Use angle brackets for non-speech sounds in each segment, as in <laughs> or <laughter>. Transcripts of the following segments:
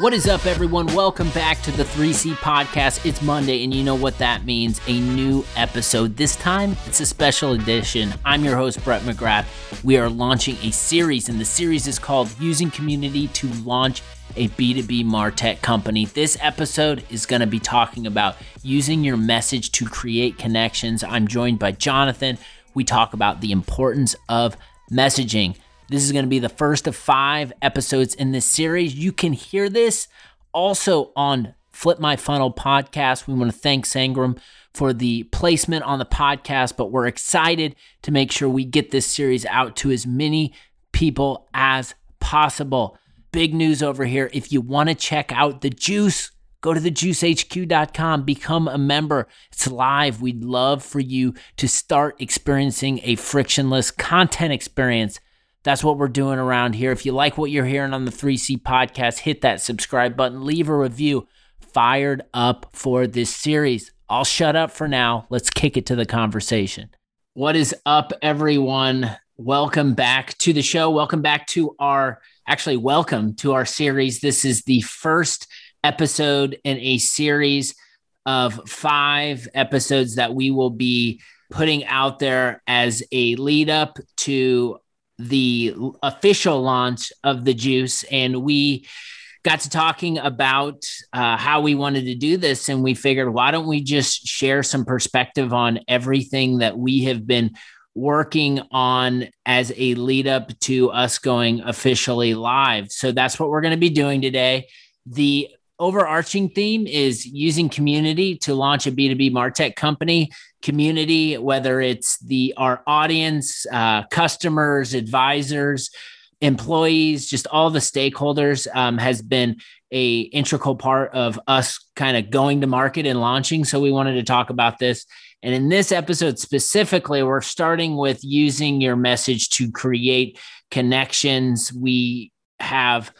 What is up, everyone? Welcome back to the 3C podcast. It's Monday, and you know what that means a new episode. This time, it's a special edition. I'm your host, Brett McGrath. We are launching a series, and the series is called Using Community to Launch a B2B Martech company. This episode is going to be talking about using your message to create connections. I'm joined by Jonathan. We talk about the importance of messaging. This is going to be the first of five episodes in this series. You can hear this also on Flip My Funnel podcast. We want to thank Sangram for the placement on the podcast, but we're excited to make sure we get this series out to as many people as possible. Big news over here. If you want to check out the juice, go to thejuicehq.com, become a member. It's live. We'd love for you to start experiencing a frictionless content experience that's what we're doing around here. If you like what you're hearing on the 3C podcast, hit that subscribe button, leave a review. Fired up for this series. I'll shut up for now. Let's kick it to the conversation. What is up, everyone? Welcome back to the show. Welcome back to our, actually, welcome to our series. This is the first episode in a series of five episodes that we will be putting out there as a lead up to the official launch of the juice and we got to talking about uh, how we wanted to do this and we figured why don't we just share some perspective on everything that we have been working on as a lead up to us going officially live. So that's what we're going to be doing today. The overarching theme is using community to launch a b2b martech company community, whether it's the our audience, uh, customers, advisors, employees, just all the stakeholders, um, has been a integral part of us kind of going to market and launching. So we wanted to talk about this. And in this episode specifically, we're starting with using your message to create connections. We have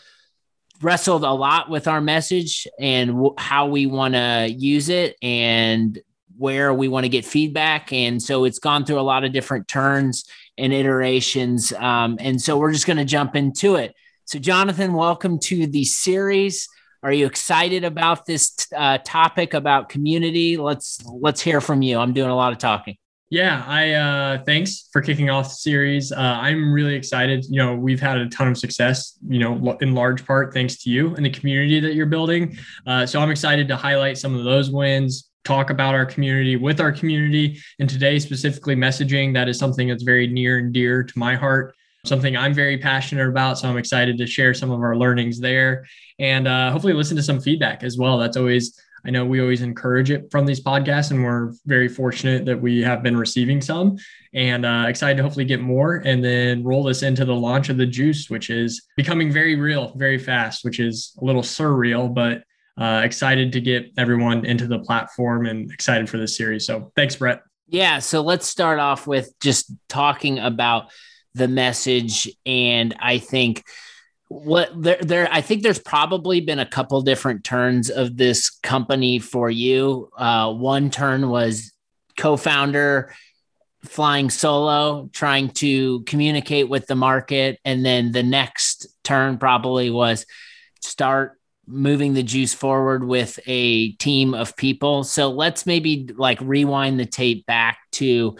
wrestled a lot with our message and w- how we want to use it and where we want to get feedback. And so it's gone through a lot of different turns and iterations. Um, and so we're just going to jump into it. So, Jonathan, welcome to the series. Are you excited about this uh, topic about community? Let's let's hear from you. I'm doing a lot of talking. Yeah, I uh, thanks for kicking off the series. Uh, I'm really excited. You know, we've had a ton of success. You know, in large part thanks to you and the community that you're building. Uh, so I'm excited to highlight some of those wins, talk about our community with our community. And today, specifically messaging, that is something that's very near and dear to my heart, something I'm very passionate about. So I'm excited to share some of our learnings there and uh, hopefully listen to some feedback as well. That's always, I know we always encourage it from these podcasts, and we're very fortunate that we have been receiving some and uh, excited to hopefully get more and then roll this into the launch of the juice, which is becoming very real, very fast, which is a little surreal, but uh, excited to get everyone into the platform and excited for this series. So thanks, Brett. Yeah. So let's start off with just talking about the message. And I think what there, there, I think there's probably been a couple different turns of this company for you. Uh, one turn was co founder flying solo, trying to communicate with the market. And then the next turn probably was start moving the juice forward with a team of people. So let's maybe like rewind the tape back to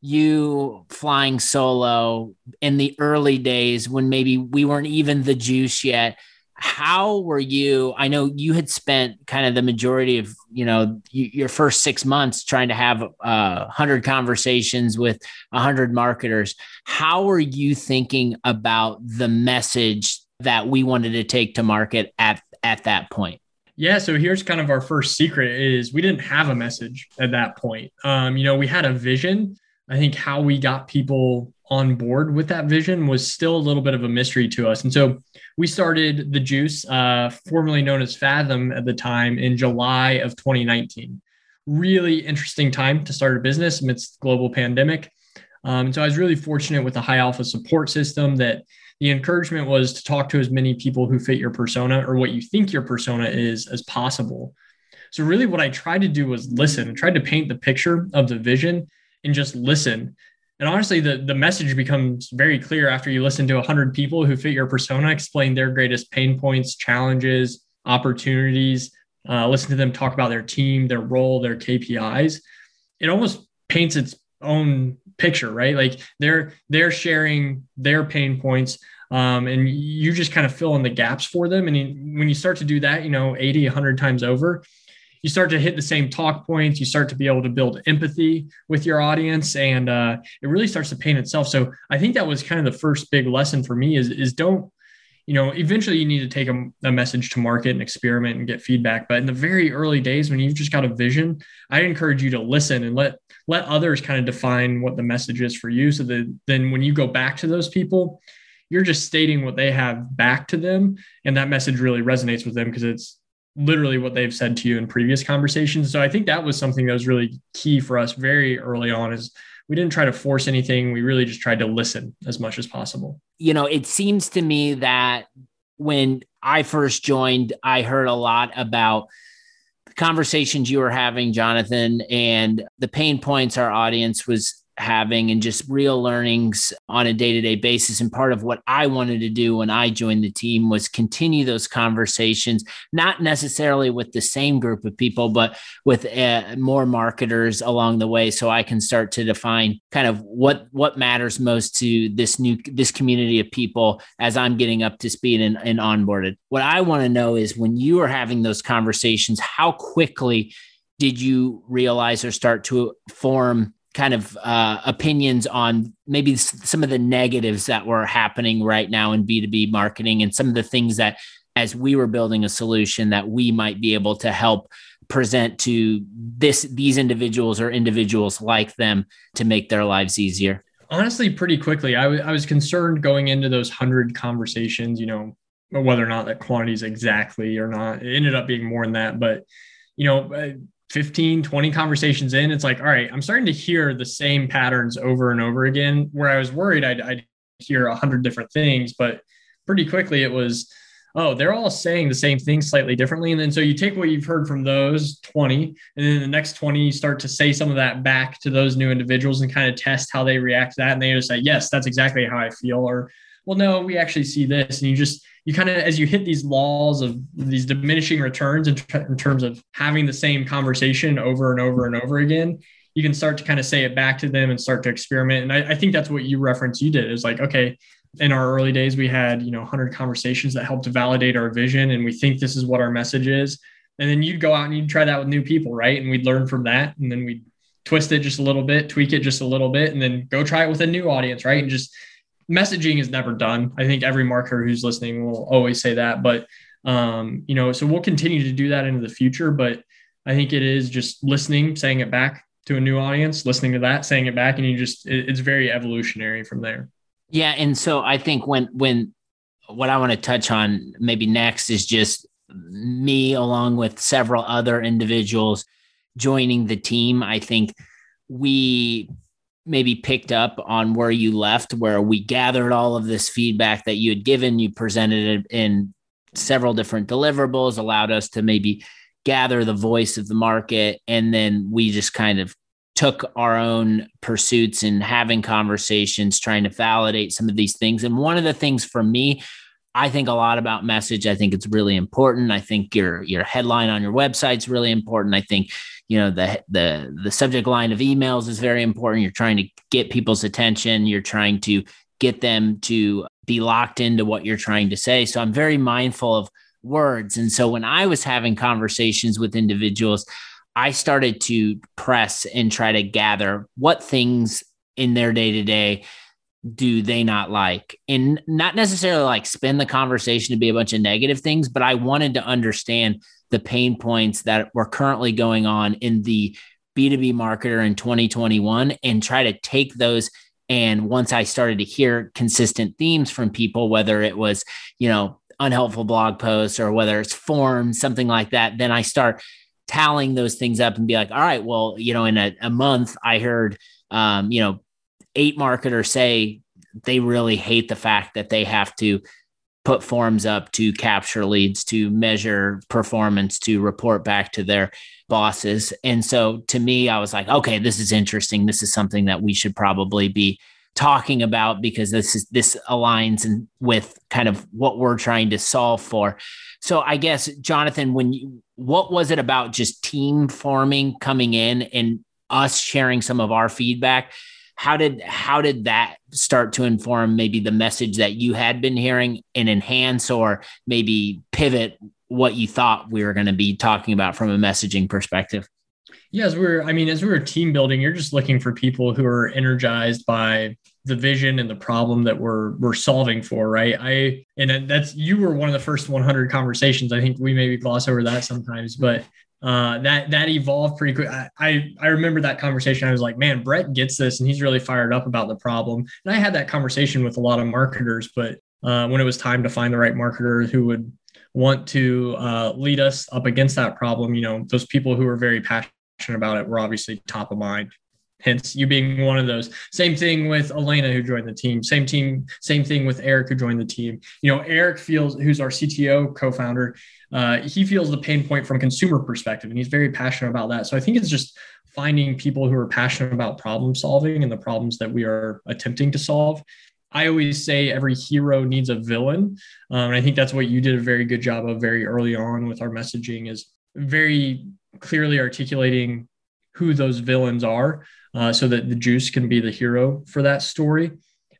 you flying solo in the early days when maybe we weren't even the juice yet. How were you? I know you had spent kind of the majority of you know your first six months trying to have uh, hundred conversations with hundred marketers. How were you thinking about the message that we wanted to take to market at at that point? Yeah, so here's kind of our first secret is we didn't have a message at that point. Um, you know, we had a vision. I think how we got people on board with that vision was still a little bit of a mystery to us. And so we started the Juice, uh, formerly known as Fathom at the time, in July of 2019. Really interesting time to start a business amidst global pandemic. Um, so I was really fortunate with the High Alpha support system that the encouragement was to talk to as many people who fit your persona or what you think your persona is as possible. So, really, what I tried to do was listen, I tried to paint the picture of the vision and just listen. And honestly, the, the message becomes very clear after you listen to 100 people who fit your persona explain their greatest pain points, challenges, opportunities, uh, listen to them talk about their team, their role, their KPIs, it almost paints its own picture, right? Like they're they're sharing their pain points. Um, and you just kind of fill in the gaps for them. And you, when you start to do that, you know, 80, 100 times over, you start to hit the same talk points. You start to be able to build empathy with your audience, and uh, it really starts to paint itself. So I think that was kind of the first big lesson for me is is don't you know, eventually you need to take a, a, message to market and experiment and get feedback. But in the very early days, when you've just got a vision, I encourage you to listen and let let others kind of define what the message is for you. So that then when you go back to those people, you're just stating what they have back to them, and that message really resonates with them because it's literally what they've said to you in previous conversations. So I think that was something that was really key for us very early on. Is we didn't try to force anything. We really just tried to listen as much as possible. You know, it seems to me that when I first joined, I heard a lot about the conversations you were having, Jonathan, and the pain points our audience was having and just real learnings on a day-to-day basis. And part of what I wanted to do when I joined the team was continue those conversations not necessarily with the same group of people but with uh, more marketers along the way so I can start to define kind of what what matters most to this new this community of people as I'm getting up to speed and, and onboarded. What I want to know is when you are having those conversations how quickly did you realize or start to form kind of uh, opinions on maybe some of the negatives that were happening right now in B2B marketing and some of the things that as we were building a solution that we might be able to help present to this these individuals or individuals like them to make their lives easier. Honestly pretty quickly I, w- I was concerned going into those 100 conversations you know whether or not that quantity is exactly or not it ended up being more than that but you know 15, 20 conversations in, it's like, all right, I'm starting to hear the same patterns over and over again. Where I was worried I'd, I'd hear a hundred different things, but pretty quickly it was, oh, they're all saying the same thing slightly differently. And then so you take what you've heard from those 20, and then the next 20, you start to say some of that back to those new individuals and kind of test how they react to that. And they just say, yes, that's exactly how I feel. Or, well, no, we actually see this. And you just, you kind of as you hit these laws of these diminishing returns in, in, terms of having the same conversation over and over and over again you can start to kind of say it back to them and start to experiment. And I, I think that's what you referenced you did is like okay in our early days we had you know 100 conversations that helped to validate our vision and we think this is what our message is. And then you'd go out and you'd try that with new people right? And we'd learn from that and then we'd twist it just a little bit tweak it just a little bit and then go try it with a new audience right? And just messaging is never done. I think every marketer who's listening will always say that, but um, you know, so we'll continue to do that into the future. But I think it is just listening, saying it back to a new audience, listening to that, saying it back, and you just it, it's very evolutionary from there. Yeah, and so I think when when what I want to touch on maybe next is just me along with several other individuals joining the team. I think we maybe picked up on where you left, where we gathered all of this feedback that you had given, you presented it in several different deliverables, allowed us to maybe gather the voice of the market. And then we just kind of took our own pursuits and having conversations, trying to validate some of these things. And one of the things for me, I think a lot about message. I think it's really important. I think your your headline on your website is really important. I think you know the the the subject line of emails is very important you're trying to get people's attention you're trying to get them to be locked into what you're trying to say so i'm very mindful of words and so when i was having conversations with individuals i started to press and try to gather what things in their day to day do they not like? And not necessarily like spin the conversation to be a bunch of negative things but i wanted to understand the pain points that were currently going on in the B2B marketer in 2021 and try to take those. And once I started to hear consistent themes from people, whether it was, you know, unhelpful blog posts or whether it's forms, something like that, then I start tallying those things up and be like, all right, well, you know, in a, a month, I heard, um, you know, eight marketers say they really hate the fact that they have to put forms up to capture leads, to measure performance, to report back to their bosses. And so to me, I was like, okay, this is interesting. This is something that we should probably be talking about because this is this aligns and with kind of what we're trying to solve for. So I guess Jonathan, when you what was it about just team forming coming in and us sharing some of our feedback? How did how did that start to inform maybe the message that you had been hearing and enhance or maybe pivot what you thought we were going to be talking about from a messaging perspective? Yeah, as we're, I mean, as we are team building, you're just looking for people who are energized by the vision and the problem that we're we're solving for, right? I and that's you were one of the first 100 conversations. I think we maybe gloss over that sometimes, but uh, that that evolved pretty quick. I, I, I remember that conversation. I was like, man, Brett gets this, and he's really fired up about the problem. And I had that conversation with a lot of marketers, but uh, when it was time to find the right marketer who would want to uh, lead us up against that problem, you know, those people who are very passionate about it were obviously top of mind. Hence, you being one of those. Same thing with Elena, who joined the team. Same team. Same thing with Eric, who joined the team. You know, Eric feels, who's our CTO co-founder, uh, he feels the pain point from consumer perspective, and he's very passionate about that. So I think it's just finding people who are passionate about problem solving and the problems that we are attempting to solve. I always say every hero needs a villain, um, and I think that's what you did a very good job of very early on with our messaging. Is very clearly articulating who those villains are uh, so that the juice can be the hero for that story.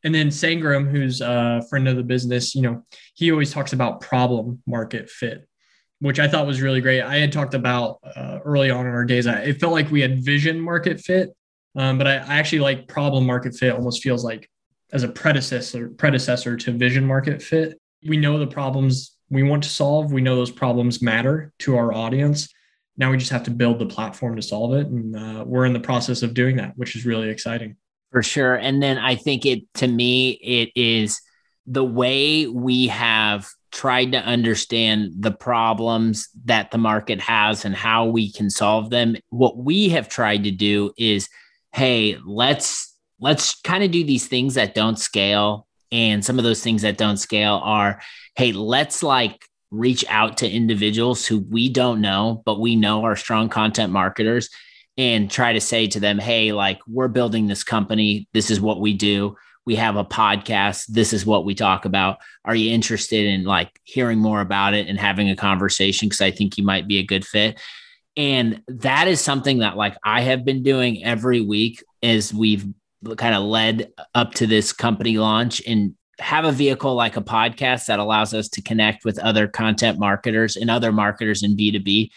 And then Sangram, who's a friend of the business, you know, he always talks about problem market fit, which I thought was really great. I had talked about uh, early on in our days. I, it felt like we had vision market fit, um, but I, I actually like problem market fit. Almost feels like as a predecessor predecessor to vision market fit. We know the problems we want to solve. We know those problems matter to our audience now we just have to build the platform to solve it and uh, we're in the process of doing that which is really exciting. For sure. And then i think it to me it is the way we have tried to understand the problems that the market has and how we can solve them. What we have tried to do is hey let's let's kind of do these things that don't scale. And some of those things that don't scale are hey let's like reach out to individuals who we don't know, but we know are strong content marketers and try to say to them, hey, like we're building this company. This is what we do. We have a podcast. This is what we talk about. Are you interested in like hearing more about it and having a conversation? Because I think you might be a good fit. And that is something that like I have been doing every week as we've kind of led up to this company launch and have a vehicle like a podcast that allows us to connect with other content marketers and other marketers in B2B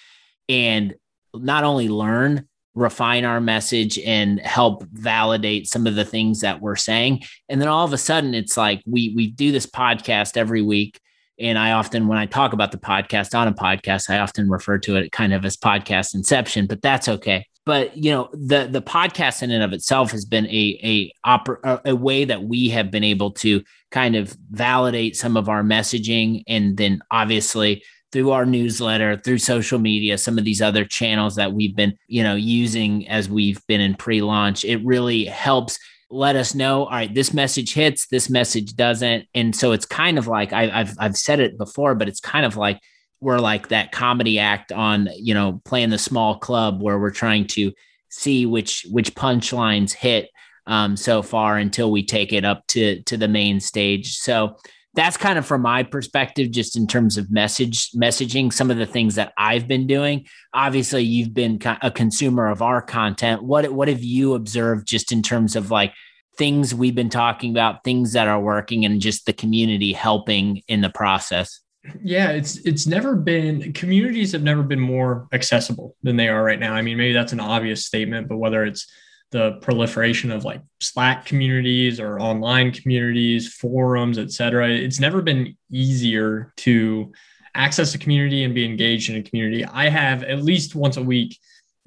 and not only learn, refine our message and help validate some of the things that we're saying. And then all of a sudden it's like we we do this podcast every week. And I often, when I talk about the podcast on a podcast, I often refer to it kind of as podcast inception, but that's okay but you know the the podcast in and of itself has been a a opera, a way that we have been able to kind of validate some of our messaging and then obviously through our newsletter through social media some of these other channels that we've been you know using as we've been in pre-launch it really helps let us know all right this message hits this message doesn't. And so it's kind of like I, have I've said it before but it's kind of like we're like that comedy act on you know playing the small club where we're trying to see which which punchlines hit um, so far until we take it up to to the main stage. So that's kind of from my perspective just in terms of message messaging some of the things that i've been doing. Obviously you've been a consumer of our content. What what have you observed just in terms of like things we've been talking about things that are working and just the community helping in the process yeah, it's it's never been communities have never been more accessible than they are right now. I mean, maybe that's an obvious statement, but whether it's the proliferation of like Slack communities or online communities, forums, et cetera, it's never been easier to access a community and be engaged in a community. I have at least once a week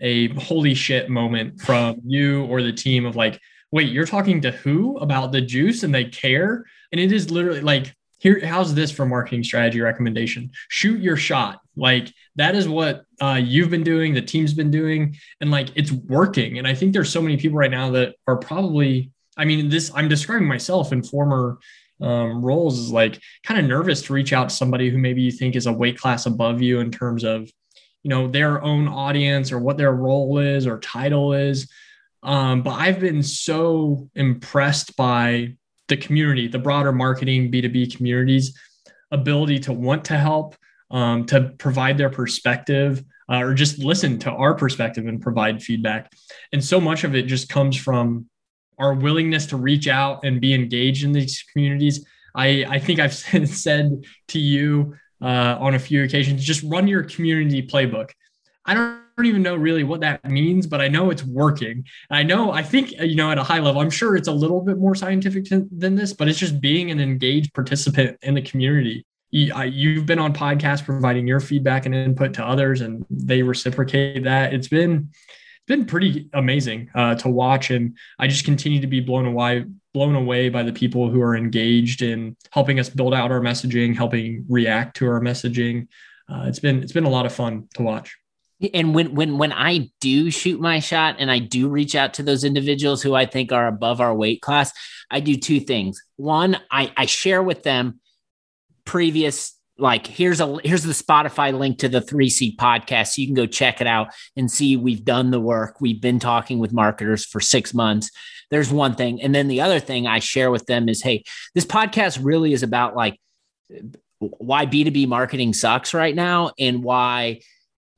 a holy shit moment from you or the team of like, wait, you're talking to who about the juice and they care? And it is literally like here how's this for marketing strategy recommendation? Shoot your shot. Like that is what uh, you've been doing the team's been doing and like it's working. And i think there's so many people right now that are probably i mean this i'm describing myself in former um, roles is like kind of nervous to reach out to somebody who maybe you think is a weight class above you in terms of you know their own audience or what their role is or title is. Um, but I've been so impressed by the community, the broader marketing B2B communities ability to want to help, um, to provide their perspective, uh, or just listen to our perspective and provide feedback. And so much of it just comes from our willingness to reach out and be engaged in these communities. I, I think I've <laughs> said to you uh, on a few occasions, just run your community playbook. I don't even know really what that means, but I know it's working. I know, I think, you know, at a high level, I'm sure it's a little bit more scientific to, than this, but it's just being an engaged participant in the community. You've been on podcasts providing your feedback and input to others, and they reciprocate that. It's been, it's been pretty amazing uh, to watch, and I just continue to be blown away blown away by the people who are engaged in helping us build out our messaging, helping react to our messaging. Uh, it's been it's been a lot of fun to watch. And when when when I do shoot my shot and I do reach out to those individuals who I think are above our weight class, I do two things. One, I, I share with them previous like here's a here's the Spotify link to the 3C podcast. So you can go check it out and see we've done the work. We've been talking with marketers for six months. There's one thing. And then the other thing I share with them is hey, this podcast really is about like why B2B marketing sucks right now and why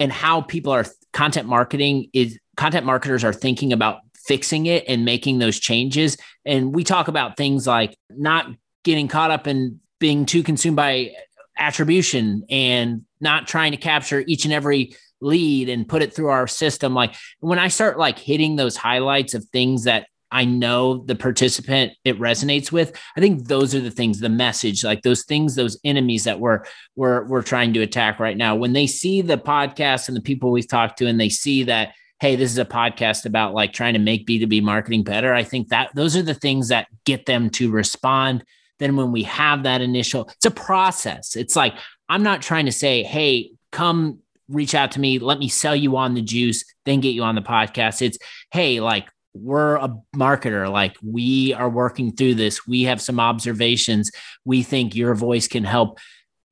and how people are content marketing is content marketers are thinking about fixing it and making those changes. And we talk about things like not getting caught up in being too consumed by attribution and not trying to capture each and every lead and put it through our system like when i start like hitting those highlights of things that i know the participant it resonates with i think those are the things the message like those things those enemies that we're we're we're trying to attack right now when they see the podcast and the people we've talked to and they see that hey this is a podcast about like trying to make b2b marketing better i think that those are the things that get them to respond then when we have that initial, it's a process. It's like, I'm not trying to say, hey, come reach out to me, let me sell you on the juice, then get you on the podcast. It's, hey, like, we're a marketer. Like, we are working through this. We have some observations. We think your voice can help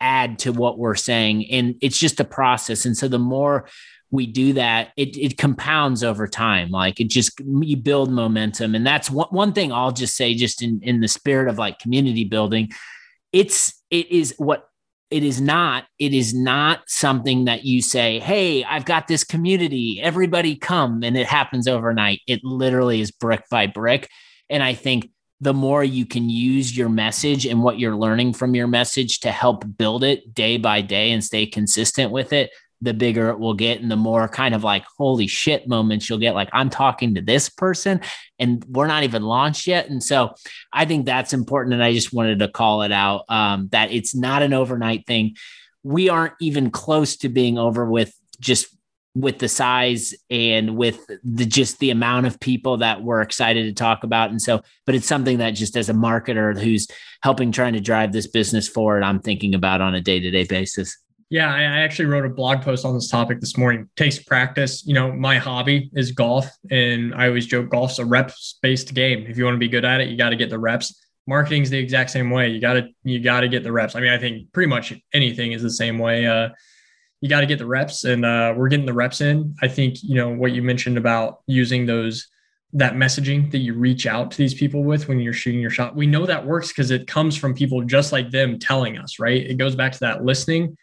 add to what we're saying. And it's just a process. And so the more we do that, it, it compounds over time. Like it just, you build momentum. And that's one, one thing I'll just say, just in, in the spirit of like community building, it's, it is what it is not it is not something that you say hey i've got this community. Everybody come and it happens overnight. It literally is brick by brick. And i think the more you can use your message and what you're learning from your message to help build it day by day and stay consistent with it the bigger it will get and the more kind of like holy shit moments you'll get like i'm talking to this person and we're not even launched yet. And so i think that's important and i just wanted to call it out um, that it's not an overnight thing. We aren't even close to being over with just with the size and with the just the amount of people that we're excited to talk about. And so but it's something that just as a marketer who's helping trying to drive this business forward i'm thinking about on a day-to-day basis yeah, I actually wrote a blog post on this topic this morning. Takes practice. You know, my hobby is golf, and I always joke golf's a reps based game. If you want to be good at it, you got to get the reps. Marketing's the exact same way. You got to you got to get the reps. I mean, I think pretty much anything is the same way. Uh, you got to get the reps, and uh, we're getting the reps in. I think you know what you mentioned about using those that messaging that you reach out to these people with when you're shooting your shot. We know that works because it comes from people just like them telling us, right? It goes back to that listening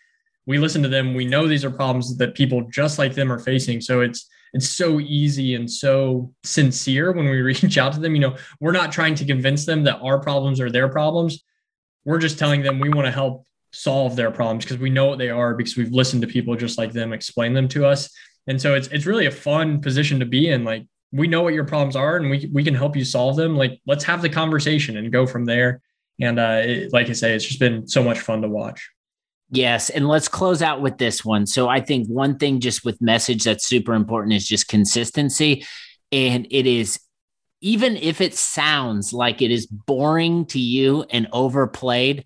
we listen to them we know these are problems that people just like them are facing. So it's it's so easy and so sincere when we <laughs> reach out to them. You know we're not trying to convince them that our problems are their problems. We're just telling them we want to help solve their problems because we know what they are because we've listened to people just like them explain them to us. And so it's it's really a fun position to be in. Like we know what your problems are and we, we can help you solve them. Like let's have the conversation and go from there. And uh, it, like i say it's just been so much fun to watch Yes. And let's close out with this one. So I think one thing just with message that's super important is just consistency. And it is, even if it sounds like it is boring to you and overplayed,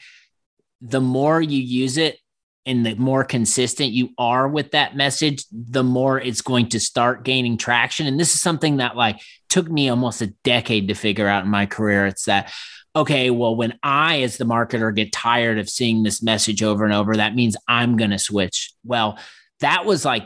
the more you use it and the more consistent you are with that message, the more it's going to start gaining traction. And this is something that like took me almost a decade to figure out in my career. It's that okay, well, when I, as the marketer, get tired of seeing this message over and over, that means I'm going to switch. Well, that was like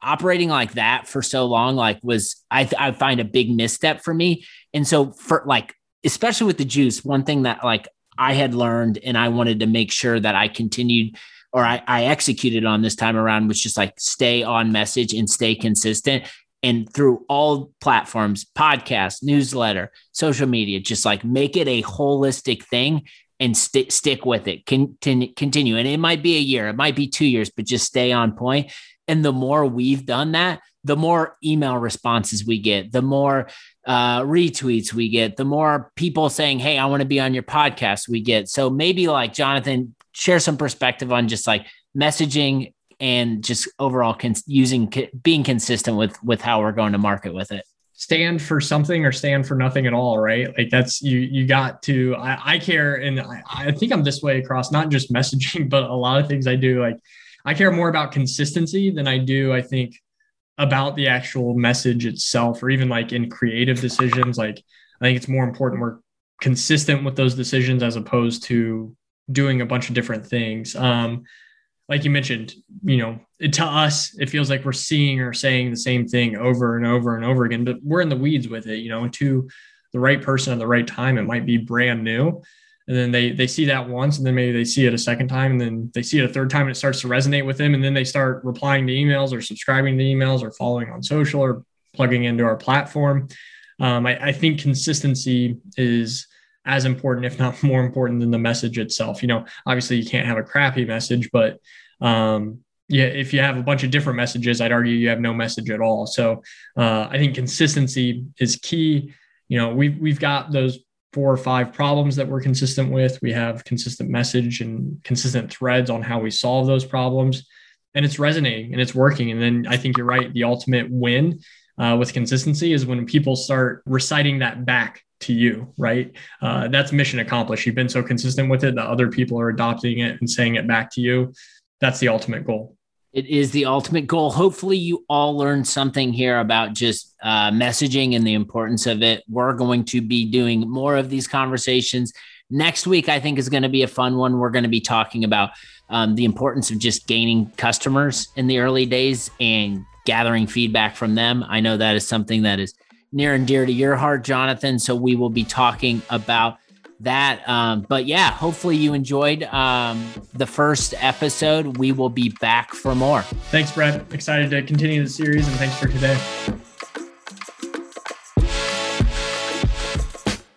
operating like that for so long, like was I, I find a big misstep for me. And so for like, especially with the juice, one thing that like I had learned and I wanted to make sure that I continued or I, I executed on this time around was just like stay on message and stay consistent and through all platforms podcast newsletter social media just like make it a holistic thing and st- stick with it. Continue continue. And it might be a year it might be two years but just stay on point. and the more we've done that the more email responses we get the more uh, retweets we get the more people saying hey i want to be on your podcast we get. So maybe like jonathan share some perspective on just like messaging and just overall cons- using being consistent with with how we're going to market with it. Stand for something or stand for nothing at all right? Like that's you you got to i, I care and I, I think i'm this way across not just <laughs> messaging but a lot of things i do. Like i care more about consistency than i do i think about the actual message itself or even like in creative decisions. Like i think it's more important we're consistent with those decisions as opposed to doing a bunch of different things. Um, like you mentioned, you know, it, to us, it feels like we're seeing or saying the same thing over and over and over again, but we're in the weeds with it, you know, to the right person at the right time. It might be brand new. And then they they see that once, and then maybe they see it a second time, and then they see it a third time, and it starts to resonate with them. And then they start replying to emails or subscribing to emails or following on social or plugging into our platform. Um, I, I think consistency is as important, if not <laughs> more important than the message itself. You know, obviously you can't have a crappy message, but um, yeah, if you have a bunch of different messages, I'd argue you have no message at all. So uh, I think consistency is key. You know, we've we've got those four or five problems that we're consistent with. We have consistent message and consistent threads on how we solve those problems, and it's resonating and it's working. And then I think you're right. The ultimate win uh, with consistency is when people start reciting that back to you, right? Uh, that's mission accomplished. You've been so consistent with it that other people are adopting it and saying it back to you. That's the ultimate goal. It is the ultimate goal. Hopefully, you all learned something here about just uh, messaging and the importance of it. We're going to be doing more of these conversations. Next week, I think, is going to be a fun one. We're going to be talking about um, the importance of just gaining customers in the early days and gathering feedback from them. I know that is something that is near and dear to your heart, Jonathan. So we will be talking about that. Um, but yeah, hopefully you enjoyed um, the first episode. We will be back for more. Thanks, Brett. Excited to continue the series and thanks for today.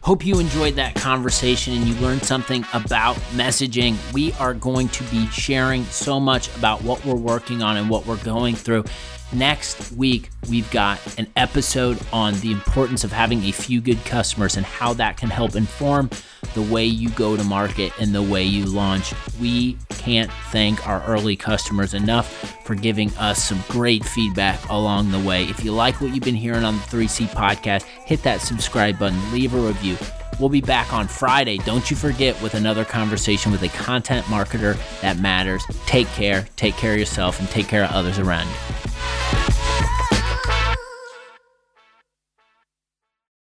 Hope you enjoyed that conversation and you learned something about messaging. We are going to be sharing so much about what we're working on and what we're going through. Next week, we've got an episode on the importance of having a few good customers and how that can help inform the way you go to market and the way you launch. We can't thank our early customers enough for giving us some great feedback along the way. If you like what you've been hearing on the 3C podcast, hit that subscribe button, leave a review. We'll be back on Friday. Don't you forget with another conversation with a content marketer that matters. Take care, take care of yourself, and take care of others around you.